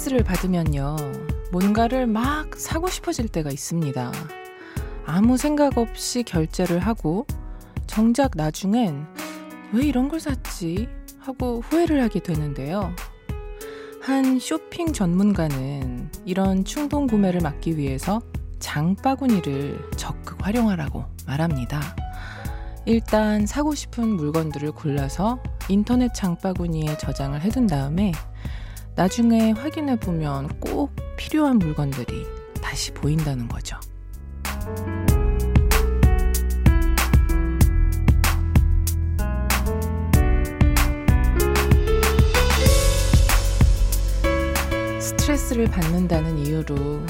스트레스를 받으면요. 뭔가를 막 사고 싶어질 때가 있습니다. 아무 생각 없이 결제를 하고 정작 나중엔 왜 이런 걸 샀지? 하고 후회를 하게 되는데요. 한 쇼핑 전문가는 이런 충동 구매를 막기 위해서 장바구니를 적극 활용하라고 말합니다. 일단 사고 싶은 물건들을 골라서 인터넷 장바구니에 저장을 해둔 다음에 나중에 확인해 보면 꼭 필요한 물건들이 다시 보인다는 거죠. 스트레스를 받는다는 이유로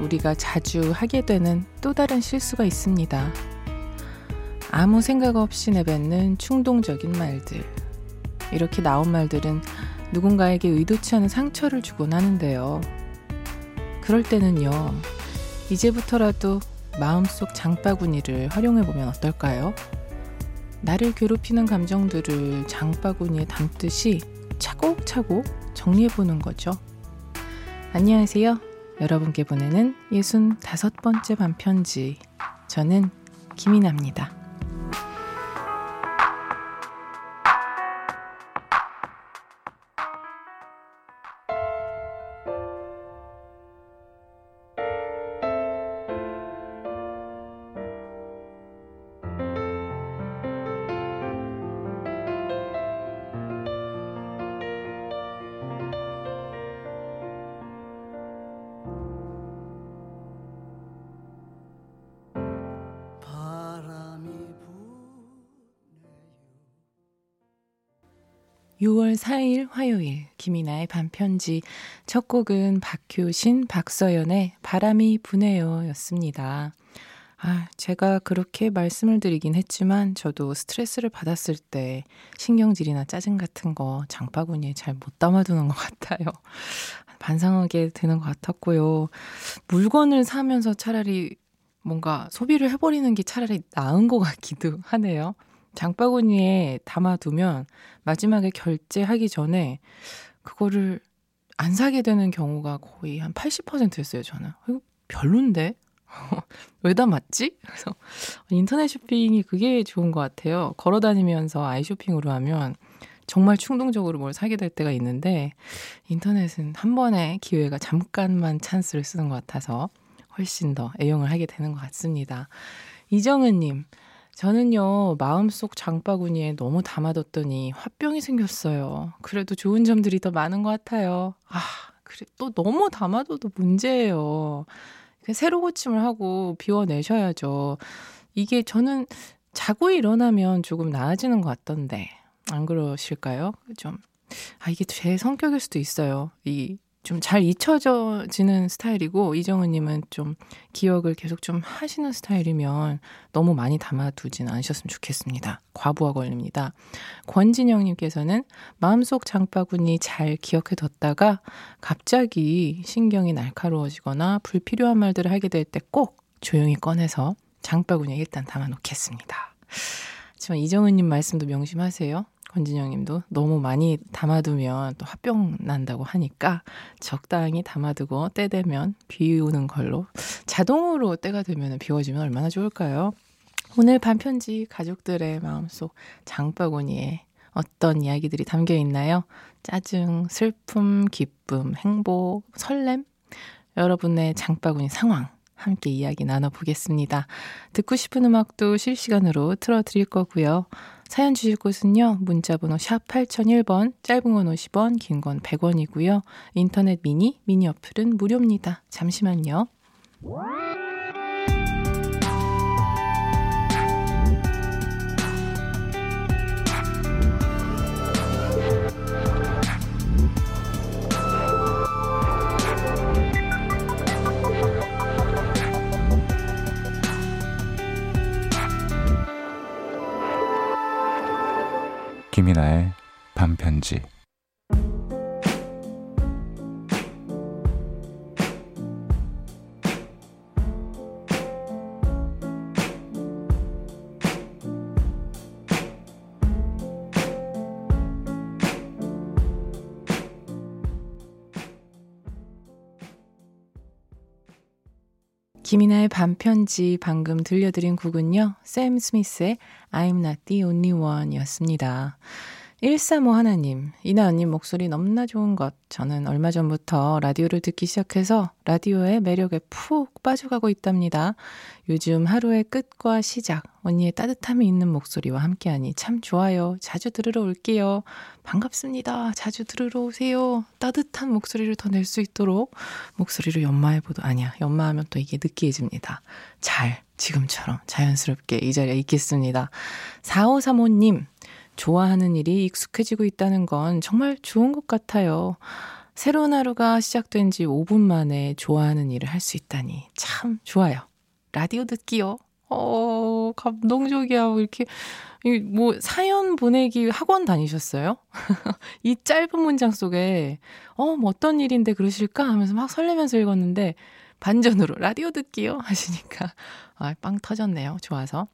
우리가 자주 하게 되는 또 다른 실수가 있습니다. 아무 생각 없이 내뱉는 충동적인 말들. 이렇게 나온 말들은 누군가에게 의도치 않은 상처를 주곤 하는데요. 그럴 때는요, 이제부터라도 마음속 장바구니를 활용해보면 어떨까요? 나를 괴롭히는 감정들을 장바구니에 담듯이 차곡차곡 정리해보는 거죠. 안녕하세요. 여러분께 보내는 65번째 반편지. 저는 김이나입니다. (6월 4일) 화요일 김이나의 반편지 첫 곡은 박효신 박서연의 바람이 부네요 였습니다. 아, 제가 그렇게 말씀을 드리긴 했지만 저도 스트레스를 받았을 때 신경질이나 짜증 같은 거 장바구니에 잘 못 담아두는 것 같아요. 반성하게 되는 것 같았고요. 물건을 사면서 차라리 뭔가 소비를 해버리는 게 차라리 나은 것 같기도 하네요. 장바구니에 담아두면 마지막에 결제하기 전에 그거를 안 사게 되는 경우가 거의 한 80%였어요, 저는. 이거 별론데? 왜 담았지? 그래서 인터넷 쇼핑이 그게 좋은 것 같아요. 걸어 다니면서 아이 쇼핑으로 하면 정말 충동적으로 뭘 사게 될 때가 있는데 인터넷은 한 번의 기회가 잠깐만 찬스를 쓰는 것 같아서 훨씬 더 애용을 하게 되는 것 같습니다. 이정은님, 저는요, 마음속 장바구니에 너무 담아뒀더니 화병이 생겼어요. 그래도 좋은 점들이 더 많은 것 같아요. 아, 그래, 또 너무 담아둬도 문제예요. 새로 고침을 하고 비워내셔야죠. 이게 저는 자고 일어나면 조금 나아지는 것 같던데, 안 그러실까요? 좀, 아, 이게 제 성격일 수도 있어요. 이 좀 잘 잊혀지는 스타일이고 이정은님은 좀 기억을 계속 좀 하시는 스타일이면 너무 많이 담아두진 않으셨으면 좋겠습니다. 과부하 걸립니다. 권진영님께서는 마음속 장바구니 잘 기억해뒀다가 갑자기 신경이 날카로워지거나 불필요한 말들을 하게 될 때 꼭 조용히 꺼내서 장바구니에 일단 담아놓겠습니다. 하지만 이정은님 말씀도 명심하세요. 권진영 님도 너무 많이 담아두면 또 화병 난다고 하니까 적당히 담아두고 때 되면 비우는 걸로 자동으로 때가 되면 비워지면 얼마나 좋을까요? 오늘 반편지 가족들의 마음속 장바구니에 어떤 이야기들이 담겨 있나요? 짜증, 슬픔, 기쁨, 행복, 설렘? 여러분의 장바구니 상황 함께 이야기 나눠보겠습니다. 듣고 싶은 음악도 실시간으로 틀어드릴 거고요. 사연 주실 곳은요. 문자번호 샵 8001번, 짧은 건 50원, 긴 건 100원이고요. 인터넷 미니, 미니 어플은 무료입니다. 잠시만요. 김이나의 반편지 김이나의 반편지 방금 들려드린 곡은요. 샘 스미스의 I'm not the only one 이었습니다. 135 하나님, 이나 언님 목소리 너무나 좋은 것. 저는 얼마 전부터 라디오를 듣기 시작해서 라디오의 매력에 푹 빠져가고 있답니다. 요즘 하루의 끝과 시작, 언니의 따뜻함이 있는 목소리와 함께하니 참 좋아요. 자주 들으러 올게요. 반갑습니다. 자주 들으러 오세요. 따뜻한 목소리를 더 낼 수 있도록 목소리를 연마해보도, 아니야. 연마하면 또 이게 느끼해집니다. 잘, 지금처럼 자연스럽게 이 자리에 있겠습니다. 4535님, 좋아하는 일이 익숙해지고 있다는 건 정말 좋은 것 같아요. 새로운 하루가 시작된 지 5분 만에 좋아하는 일을 할 수 있다니 참 좋아요. 라디오 듣기요. 어, 감동적이야. 이렇게, 뭐, 사연 보내기 학원 다니셨어요? 이 짧은 문장 속에, 어, 뭐 어떤 일인데 그러실까? 하면서 막 설레면서 읽었는데, 반전으로 라디오 듣기요? 하시니까, 아, 빵 터졌네요. 좋아서.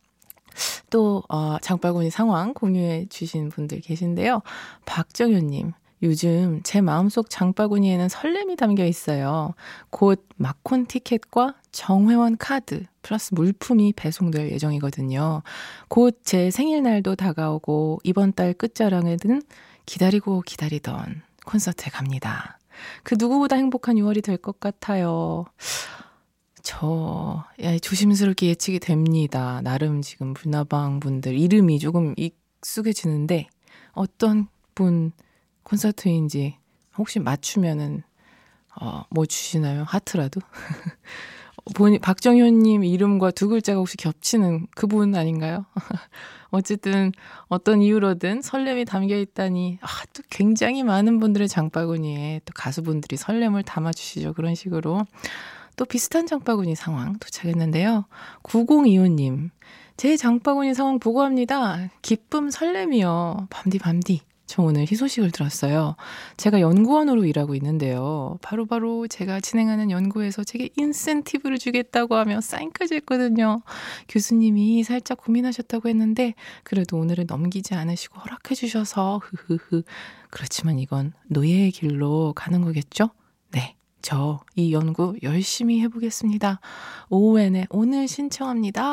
또, 어, 장바구니 상황 공유해 주신 분들 계신데요. 박정효님, 요즘 제 마음속 장바구니에는 설렘이 담겨 있어요. 곧 마콘 티켓과 정회원 카드 플러스 물품이 배송될 예정이거든요. 곧 제 생일날도 다가오고 이번 달 끝자락에는 기다리고 기다리던 콘서트에 갑니다. 그 누구보다 행복한 6월이 될 것 같아요. 저, 예, 조심스럽게 예측이 됩니다. 나름 지금 불나방 분들 이름이 조금 익숙해지는데, 어떤 분 콘서트인지 혹시 맞추면은, 어, 뭐 주시나요? 하트라도? 본인, 박정현님 이름과 두 글자가 혹시 겹치는 그분 아닌가요? 어쨌든 어떤 이유로든 설렘이 담겨 있다니, 아, 또 굉장히 많은 분들의 장바구니에 또 가수분들이 설렘을 담아주시죠. 그런 식으로. 또 비슷한 장바구니 상황 도착했는데요. 9025님, 제 장바구니 상황 보고합니다. 기쁨 설렘이요. 밤디 밤디. 저 오늘 희소식을 들었어요. 제가 연구원으로 일하고 있는데요. 바로바로 바로 제가 진행하는 연구에서 제게 인센티브를 주겠다고 하며 사인까지 했거든요. 교수님이 살짝 고민하셨다고 했는데 그래도 오늘은 넘기지 않으시고 허락해 주셔서 흐흐흐. 그렇지만 이건 노예의 길로 가는 거겠죠? 네. 저 이 연구 열심히 해보겠습니다. 오후에는 오늘 신청합니다.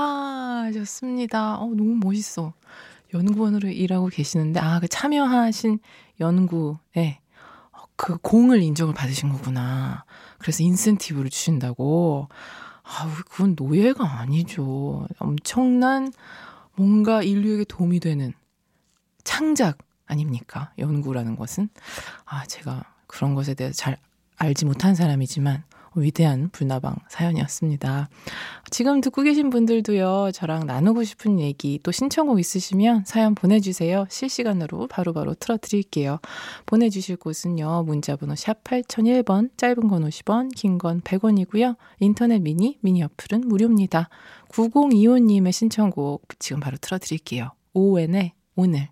하셨습니다. 어, 너무 멋있어. 연구원으로 일하고 계시는데, 아, 그 참여하신 연구에 어, 그 공을 인정을 받으신 거구나. 그래서 인센티브를 주신다고. 아, 그건 노예가 아니죠. 엄청난 뭔가 인류에게 도움이 되는 창작 아닙니까? 연구라는 것은. 아, 제가 그런 것에 대해서 잘 알지 못한 사람이지만 위대한 불나방 사연이었습니다. 지금 듣고 계신 분들도요, 저랑 나누고 싶은 얘기 또 신청곡 있으시면 사연 보내주세요. 실시간으로 바로바로 바로 틀어드릴게요. 보내주실 곳은요, 문자번호 샵 8001번, 짧은 건 50원, 긴 건 100원이고요. 인터넷 미니, 미니 어플은 무료입니다. 9025님의 신청곡 지금 바로 틀어드릴게요. 오웬의 오늘.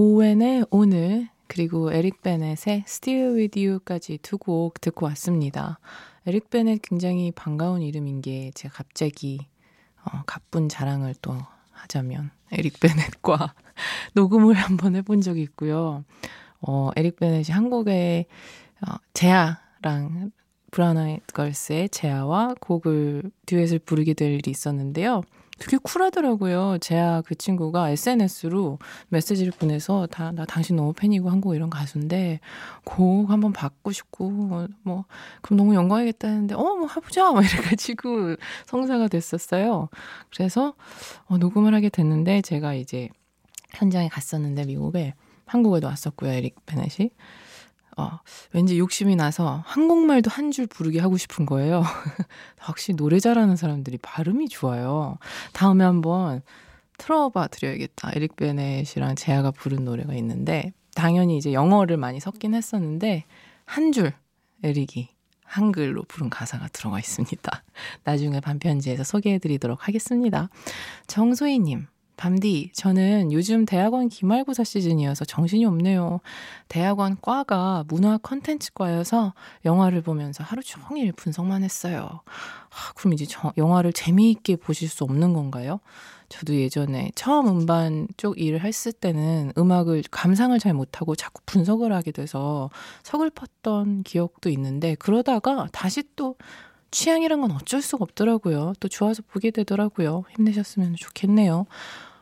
오웬의 오늘 그리고 에릭 베넷의 Still With You까지 두 곡 듣고 왔습니다. 에릭 베넷 굉장히 반가운 이름인 게 제가 갑자기 어, 가쁜 자랑을 또 하자면 에릭 베넷과 녹음을 한번 해본 적이 있고요. 어, 에릭 베넷이 한국에 어, 제아랑 브라운 아이드 걸스의 제아와 곡을 듀엣을 부르게 될 일이 있었는데요. 되게 쿨하더라고요. 제아 그 친구가 SNS로 메시지를 보내서 다, 나 당신 너무 팬이고 한국 이런 가수인데 곡 한번 받고 싶고 뭐 그럼 너무 영광이겠다 했는데 어 뭐 해보자 막 이래가지고 성사가 됐었어요. 그래서 어, 녹음을 하게 됐는데 제가 이제 현장에 갔었는데 미국에 한국에도 왔었고요 에릭 베넷이 어, 왠지 욕심이 나서 한국말도 한 줄 부르게 하고 싶은 거예요. 확실히 노래 잘하는 사람들이 발음이 좋아요. 다음에 한번 틀어봐 드려야겠다. 에릭 베넷이랑 제아가 부른 노래가 있는데, 당연히 이제 영어를 많이 섞긴 했었는데, 한 줄, 에릭이 한글로 부른 가사가 들어가 있습니다. 나중에 반편지에서 소개해 드리도록 하겠습니다. 정소희님, 밤디, 저는 요즘 대학원 기말고사 시즌이어서 정신이 없네요. 대학원 과가 문화 컨텐츠 과여서 영화를 보면서 하루 종일 분석만 했어요. 아, 그럼 이제 저, 영화를 재미있게 보실 수 없는 건가요? 저도 예전에 처음 음반 쪽 일을 했을 때는 음악을 감상을 잘 못하고 자꾸 분석을 하게 돼서 서글펐던 기억도 있는데 그러다가 다시 또 취향이란 건 어쩔 수가 없더라고요. 또 좋아서 보게 되더라고요. 힘내셨으면 좋겠네요.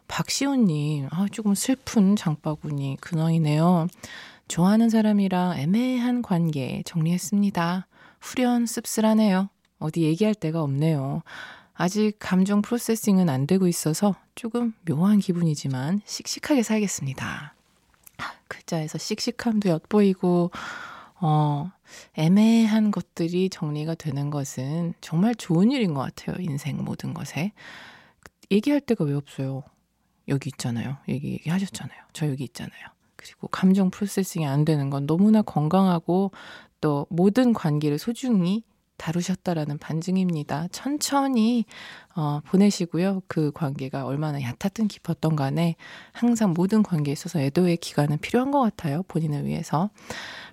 박시호님, 아, 조금 슬픈 장바구니 근황이네요. 좋아하는 사람이랑 애매한 관계 정리했습니다. 후련 씁쓸하네요. 어디 얘기할 데가 없네요. 아직 감정 프로세싱은 안 되고 있어서 조금 묘한 기분이지만 씩씩하게 살겠습니다. 글자에서 씩씩함도 엿보이고, 어, 애매한 것들이 정리가 되는 것은 정말 좋은 일인 것 같아요. 인생 모든 것에. 얘기할 데가 왜 없어요? 여기 있잖아요. 얘기, 얘기하셨잖아요. 저 여기 있잖아요. 그리고 감정 프로세싱이 안 되는 건 너무나 건강하고 또 모든 관계를 소중히 다루셨다라는 반증입니다. 천천히 어, 보내시고요. 그 관계가 얼마나 얕았든 깊었던 간에 항상 모든 관계에 있어서 애도의 기간은 필요한 것 같아요. 본인을 위해서.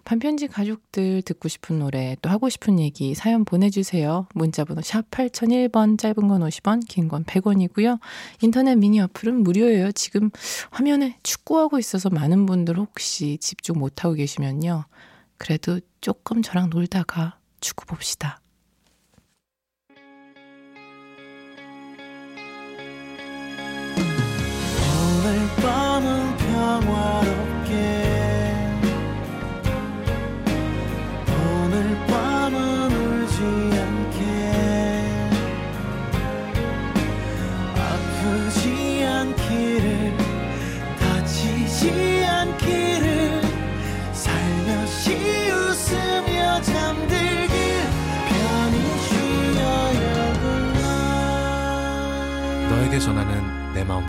반편지 가족들 듣고 싶은 노래 또 하고 싶은 얘기 사연 보내주세요. 문자번호 샵 8001번 짧은 건 50원 긴 건 100원이고요. 인터넷 미니 어플은 무료예요. 지금 화면에 축구하고 있어서 많은 분들 혹시 집중 못하고 계시면요. 그래도 조금 저랑 놀다가 축구 봅시다. 오늘 밤은 평화롭게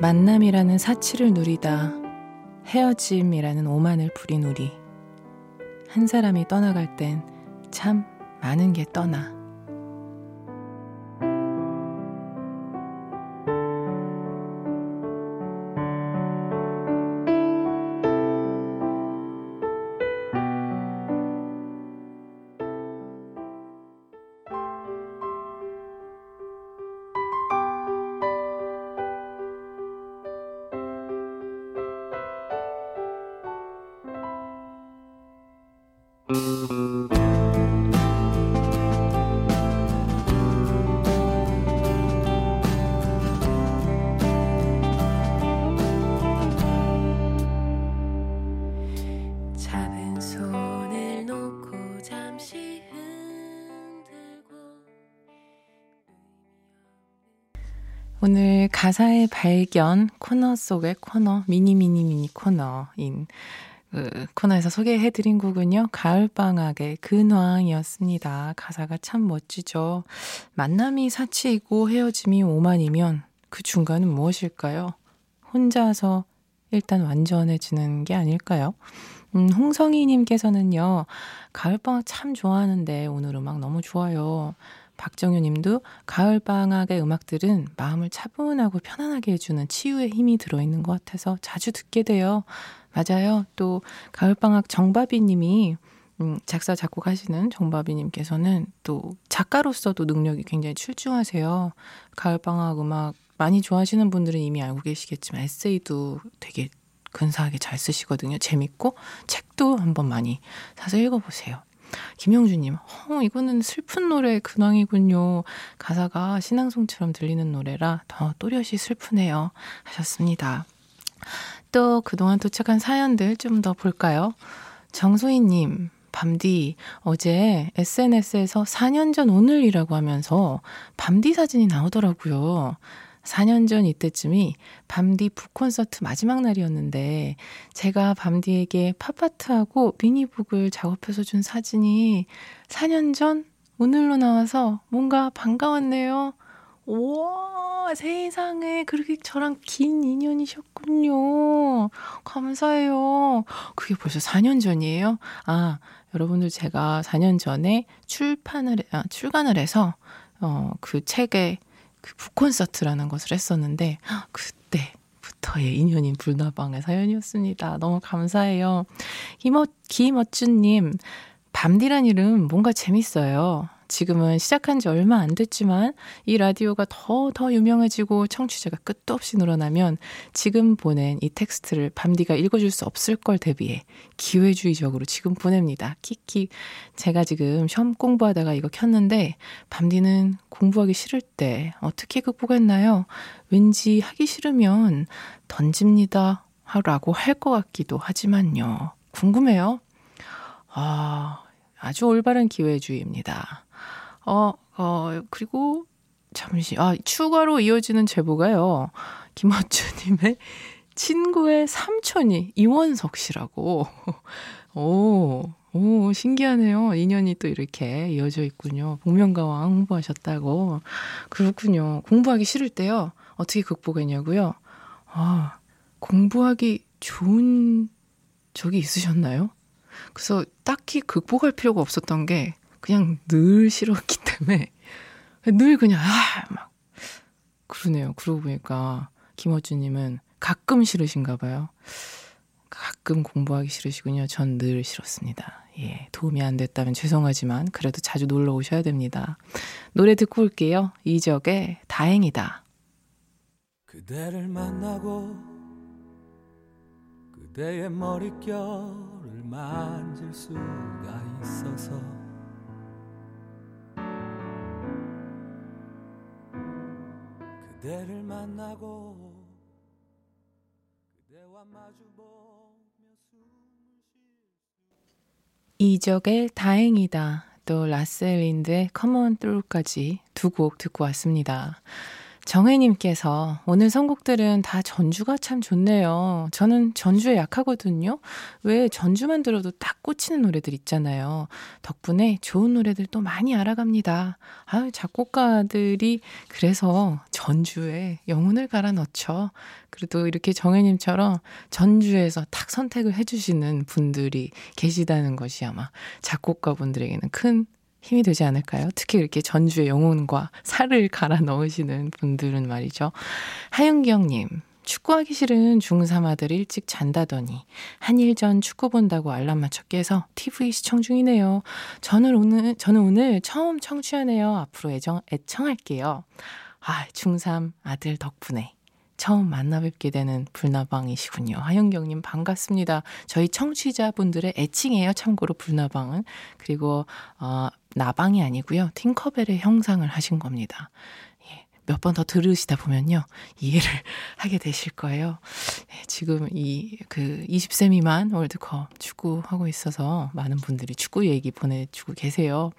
만남이라는 사치를 누리다 헤어짐이라는 오만을 부린 우리. 한 사람이 떠나갈 땐 참 많은 게 떠나 오늘 가사의 발견 코너 속의 코너 미니 미니 미니 코너인 그 코너에서 소개해드린 곡은요 가을방학의 근황이었습니다. 가사가 참 멋지죠. 만남이 사치이고 헤어짐이 오만이면 그 중간은 무엇일까요? 혼자서 일단 완전해지는 게 아닐까요? 음, 홍성희님께서는요, 가을방학 참 좋아하는데 오늘 음악 너무 좋아요. 박정효 님도 가을방학의 음악들은 마음을 차분하고 편안하게 해주는 치유의 힘이 들어있는 것 같아서 자주 듣게 돼요. 맞아요. 또 가을방학 정바비 님이 음, 작사, 작곡하시는 정바비 님께서는 또 작가로서도 능력이 굉장히 출중하세요. 가을방학 음악 많이 좋아하시는 분들은 이미 알고 계시겠지만 에세이도 되게 근사하게 잘 쓰시거든요. 재밌고 책도 한번 많이 사서 읽어보세요. 김영주님, 어, 이거는 슬픈 노래의 근황이군요. 가사가 신앙송처럼 들리는 노래라 더 또렷이 슬프네요. 하셨습니다. 또 그동안 도착한 사연들 좀 더 볼까요? 정소희님, 밤디, 어제 SNS에서 4년 전 오늘이라고 하면서 밤디 사진이 나오더라고요. 4년 전 이때쯤이 밤디 북콘서트 마지막 날이었는데 제가 밤디에게 팝파트하고 미니북을 작업해서 준 사진이 4년 전 오늘로 나와서 뭔가 반가웠네요. 우와, 세상에 그렇게 저랑 긴 인연이셨군요. 감사해요. 그게 벌써 4년 전이에요? 아, 여러분들 제가 4년 전에 출판을, 아, 출간을 해서, 어, 그 책에 그 북콘서트라는 것을 했었는데, 그때 부터의 인연인 불나방의 사연이었습니다. 너무 감사해요. 김어, 김어쭈님, 밤디란 이름 뭔가 재밌어요. 지금은 시작한 지 얼마 안 됐지만 이 라디오가 더, 더 유명해지고 청취자가 끝도 없이 늘어나면 지금 보낸 이 텍스트를 밤디가 읽어줄 수 없을 걸 대비해 기회주의적으로 지금 보냅니다. 키키. 제가 지금 시험 공부하다가 이거 켰는데 밤디는 공부하기 싫을 때 어떻게 극복했나요? 왠지 하기 싫으면 던집니다. 라고 할 것 같기도 하지만요. 궁금해요. 아, 아주 올바른 기회주의입니다. 어, 어, 그리고 잠시, 아, 추가로 이어지는 제보가요. 김어주님의 친구의 삼촌이 이원석 씨라고. 오, 오, 신기하네요. 인연이 또 이렇게 이어져 있군요. 복면가왕 홍보하셨다고. 그렇군요. 공부하기 싫을 때요. 어떻게 극복했냐고요? 아, 공부하기 좋은 적이 있으셨나요? 그래서 딱히 극복할 필요가 없었던 게 그냥 늘 싫었기 때문에 늘 그냥 아 막 그러네요. 그러고 보니까 김어준님은 가끔 싫으신가 봐요. 가끔 공부하기 싫으시군요. 전 늘 싫었습니다. 예, 도움이 안 됐다면 죄송하지만 그래도 자주 놀러 오셔야 됩니다. 노래 듣고 올게요. 이적의 다행이다. 그대를 만나고 그대의 머릿결을 만질 수가 있어서 그대를 만나고 그대와 마주보며 이적의 다행이다 또 라쎄 린드의 C'mon Through까지 두 곡 듣고 왔습니다. 정혜님께서 오늘 선곡들은 다 전주가 참 좋네요. 저는 전주에 약하거든요. 왜 전주만 들어도 딱 꽂히는 노래들 있잖아요. 덕분에 좋은 노래들 또 많이 알아갑니다. 아 작곡가들이 그래서 전주에 영혼을 갈아 넣죠. 그래도 이렇게 정혜님처럼 전주에서 딱 선택을 해주시는 분들이 계시다는 것이 아마 작곡가분들에게는 큰 힘이 되지 않을까요? 특히 이렇게 전주의 영혼과 살을 갈아 넣으시는 분들은 말이죠. 하윤경님, 축구하기 싫은 중3 아들 일찍 잔다더니 한일 전 축구 본다고 알람 맞춰 깨서 TV 시청 중이네요. 저는 오늘 저는 오늘 처음 청취하네요. 앞으로 애정 애청할게요. 아, 중3 아들 덕분에 처음 만나 뵙게 되는 불나방이시군요. 하영경님 반갑습니다. 저희 청취자분들의 애칭이에요. 참고로 불나방은. 그리고, 어, 나방이 아니고요. 팅커벨의 형상을 하신 겁니다. 예, 몇 번 더 들으시다 보면요. 이해를 하게 되실 거예요. 예, 지금 이, 그, 20세 미만 월드컵 축구하고 있어서 많은 분들이 축구 얘기 보내주고 계세요.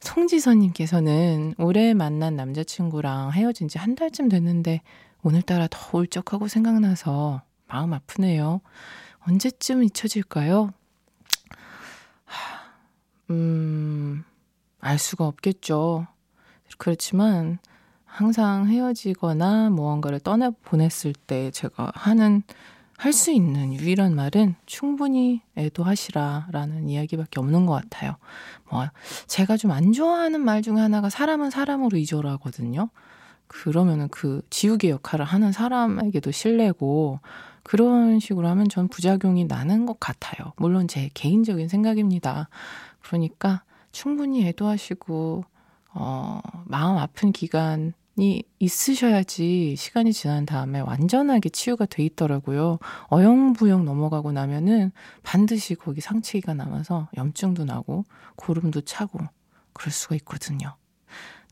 송지선님께서는 올해 만난 남자친구랑 헤어진 지 한 달쯤 됐는데 오늘따라 더 울적하고 생각나서 마음 아프네요. 언제쯤 잊혀질까요? 음, 알 수가 없겠죠. 그렇지만 항상 헤어지거나 무언가를 떠나 보냈을 때 제가 하는 할 수 있는 유일한 말은 충분히 애도하시라 라는 이야기밖에 없는 것 같아요. 뭐, 제가 좀 안 좋아하는 말 중에 하나가 사람은 사람으로 잊어라 하거든요. 그러면은 그 지우개 역할을 하는 사람에게도 신뢰고 그런 식으로 하면 전 부작용이 나는 것 같아요. 물론 제 개인적인 생각입니다. 그러니까 충분히 애도하시고 어 마음 아픈 기간이 있으셔야지 시간이 지난 다음에 완전하게 치유가 돼 있더라고요. 어영부영 넘어가고 나면은 반드시 거기 상처가 남아서 염증도 나고 고름도 차고 그럴 수가 있거든요.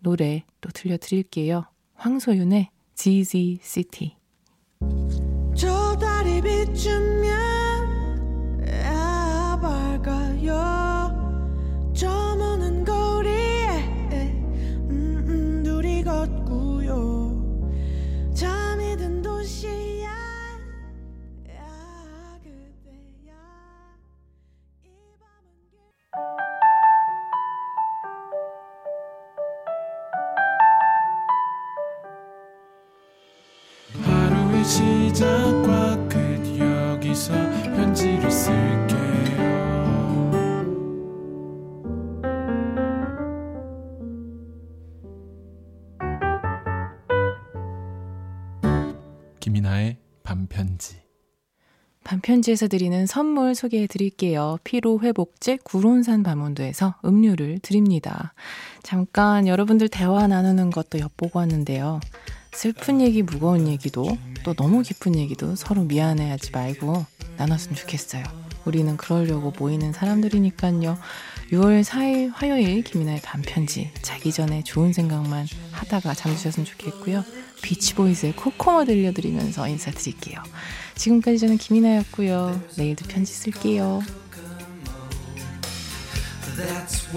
노래 또 들려드릴게요. 황소윤의 ZZ City. 저 달이 비추면 편지에서 드리는 선물 소개해 드릴게요. 피로회복제 구론산 바몬드에서 음료를 드립니다. 잠깐 여러분들 대화 나누는 것도 엿보고 왔는데요. 슬픈 얘기, 무거운 얘기도 또 너무 깊은 얘기도 서로 미안해하지 말고 나눴으면 좋겠어요. 우리는 그러려고 모이는 사람들이니까요. 6월 4일 화요일 김이나의 반편지 자기 전에 좋은 생각만 하다가 잠드셨으면 좋겠고요. 비치보이즈의 코코모 들려드리면서 인사드릴게요. 지금까지 저는 김이나였고요. 내일도 편지 쓸게요. That's